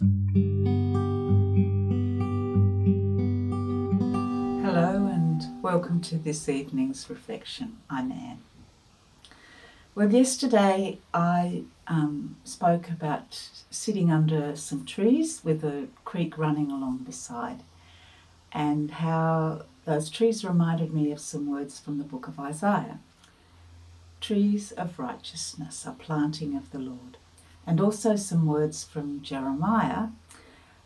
Hello and welcome to this evening's reflection. I'm Anne. Well, yesterday I um, spoke about sitting under some trees with a creek running along beside, and how those trees reminded me of some words from the book of Isaiah. Trees of righteousness are planting of the Lord. And also some words from Jeremiah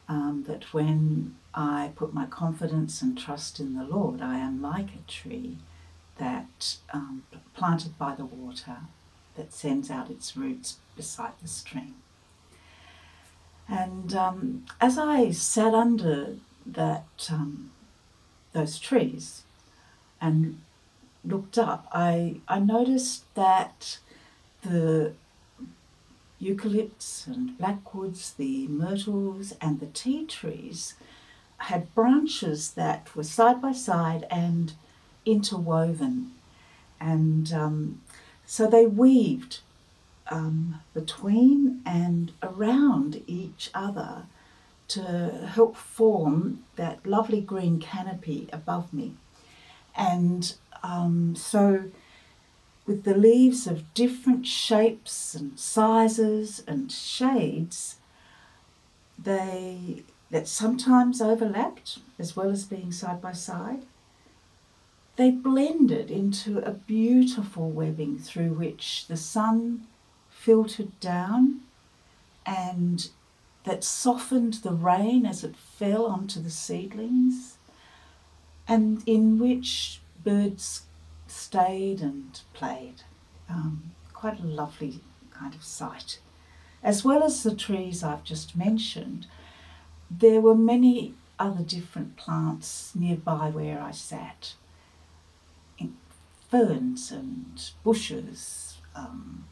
um, that when I put my confidence and trust in the Lord, I am like a tree that um, planted by the water that sends out its roots beside the stream. And um, as I sat under that um, those trees and looked up, I I noticed that the eucalypts and blackwoods, the myrtles and the tea trees had branches that were side by side and interwoven. And um, so they weaved um, between and around each other to help form that lovely green canopy above me. And um, so, with the leaves of different shapes and sizes and shades, they that sometimes overlapped as well as being side by side they blended into a beautiful webbing through which the sun filtered down and that softened the rain as it fell onto the seedlings, and in which birds stayed and played. Um, quite a lovely kind of sight. As well as the trees I've just mentioned, there were many other different plants nearby where I sat ferns and bushes, um,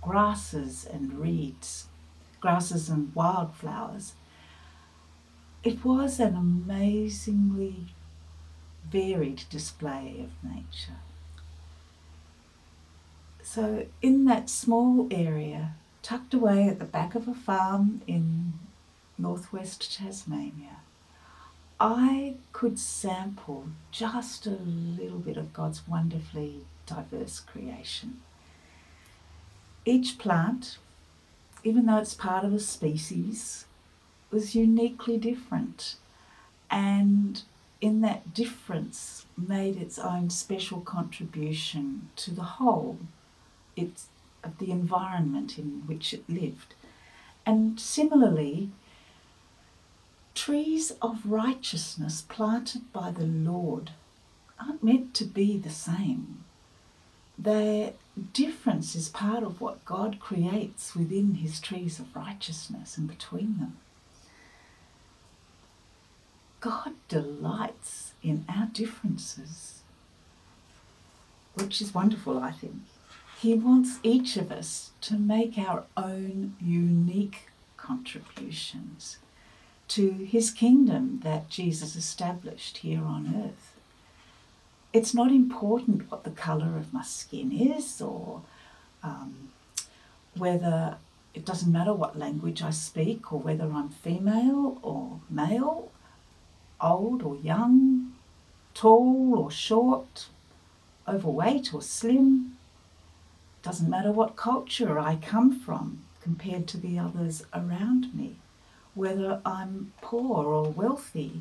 grasses and reeds, grasses and wildflowers. It was an amazingly varied display of nature. So, in that small area, tucked away at the back of a farm in northwest Tasmania, I could sample just a little bit of God's wonderfully diverse creation. Each plant, even though it's part of a species, was uniquely different. And in that difference, made its own special contribution to the whole it's, the environment in which it lived. And similarly, trees of righteousness planted by the Lord aren't meant to be the same. Their difference is part of what God creates within his trees of righteousness and between them. God delights in our differences, which is wonderful, I think. He wants each of us to make our own unique contributions to his kingdom that Jesus established here on earth. It's not important what the colour of my skin is or um, whether it doesn't matter what language I speak or whether I'm female or male, old or young, tall or short, overweight or slim. Doesn't matter what culture I come from compared to the others around me whether I'm poor or wealthy,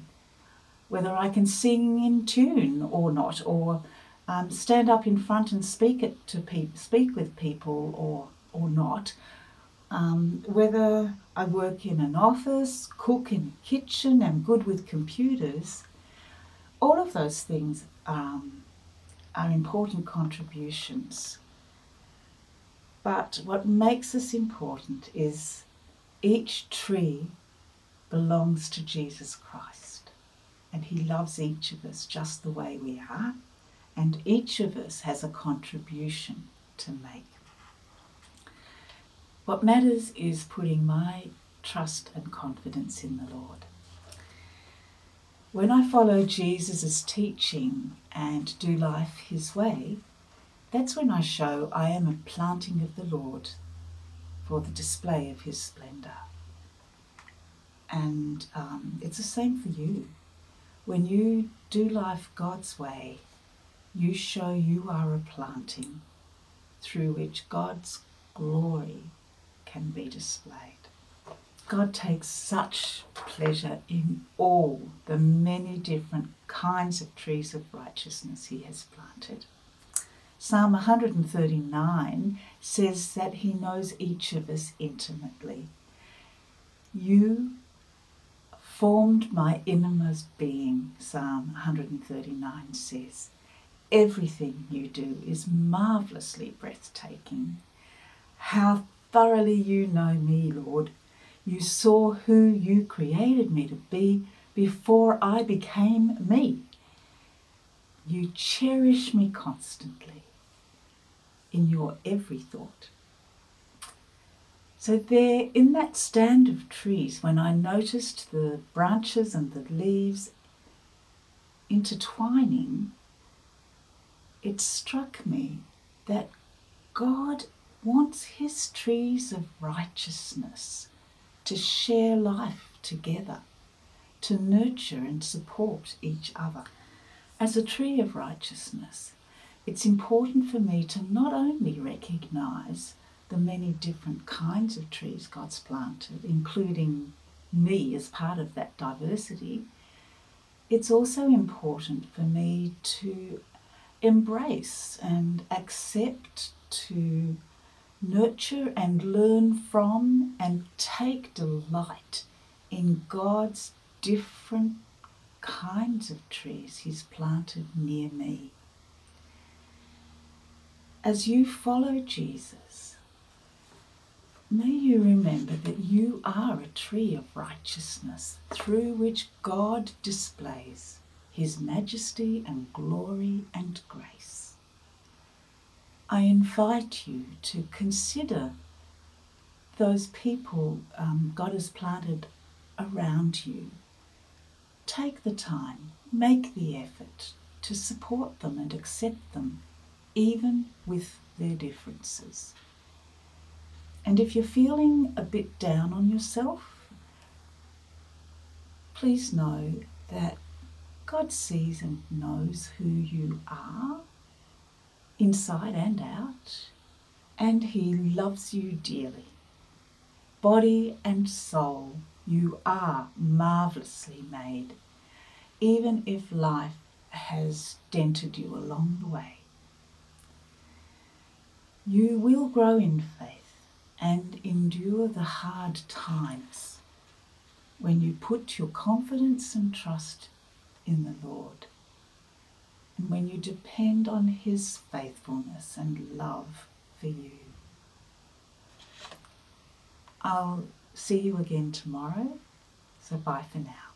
whether I can sing in tune or not, or um, stand up in front and speak it to people, speak with people or or not. Um, whether I work in an office, cook in a kitchen, am good with computers, all of those things um, are important contributions. But what makes us important is each tree belongs to Jesus Christ. And He loves each of us just the way we are. And each of us has a contribution to make. What matters is putting my trust and confidence in the Lord. When I follow Jesus' teaching and do life His way, that's when I show I am a planting of the Lord for the display of His splendour. And um, it's the same for you. When you do life God's way, you show you are a planting through which God's glory can be displayed. God takes such pleasure in all the many different kinds of trees of righteousness He has planted. Psalm 139 says that He knows each of us intimately. You formed my innermost being, Psalm 139 says. Everything you do is marvellously breathtaking. How thoroughly you know me, Lord. You saw who you created me to be before I became me. You cherish me constantly in your every thought. So, there in that stand of trees, when I noticed the branches and the leaves intertwining, it struck me that God wants his trees of righteousness to share life together, to nurture and support each other. As a tree of righteousness, it's important for me to not only recognize the many different kinds of trees God's planted, including me as part of that diversity, it's also important for me to embrace and accept, to nurture and learn from and take delight in God's different kinds of trees He's planted near me. As you follow Jesus, may you remember that you are a tree of righteousness through which God displays his majesty and glory and grace. I invite you to consider those people um, God has planted around you. Take the time, make the effort to support them and accept them even with their differences. And if you're feeling a bit down on yourself, please know that God sees and knows who you are, inside and out, and He loves you dearly. Body and soul, you are marvellously made, even if life has dented you along the way you will grow in faith and endure the hard times when you put your confidence and trust in the Lord when you depend on His faithfulness and love for you. I'll see you again tomorrow, so bye for now.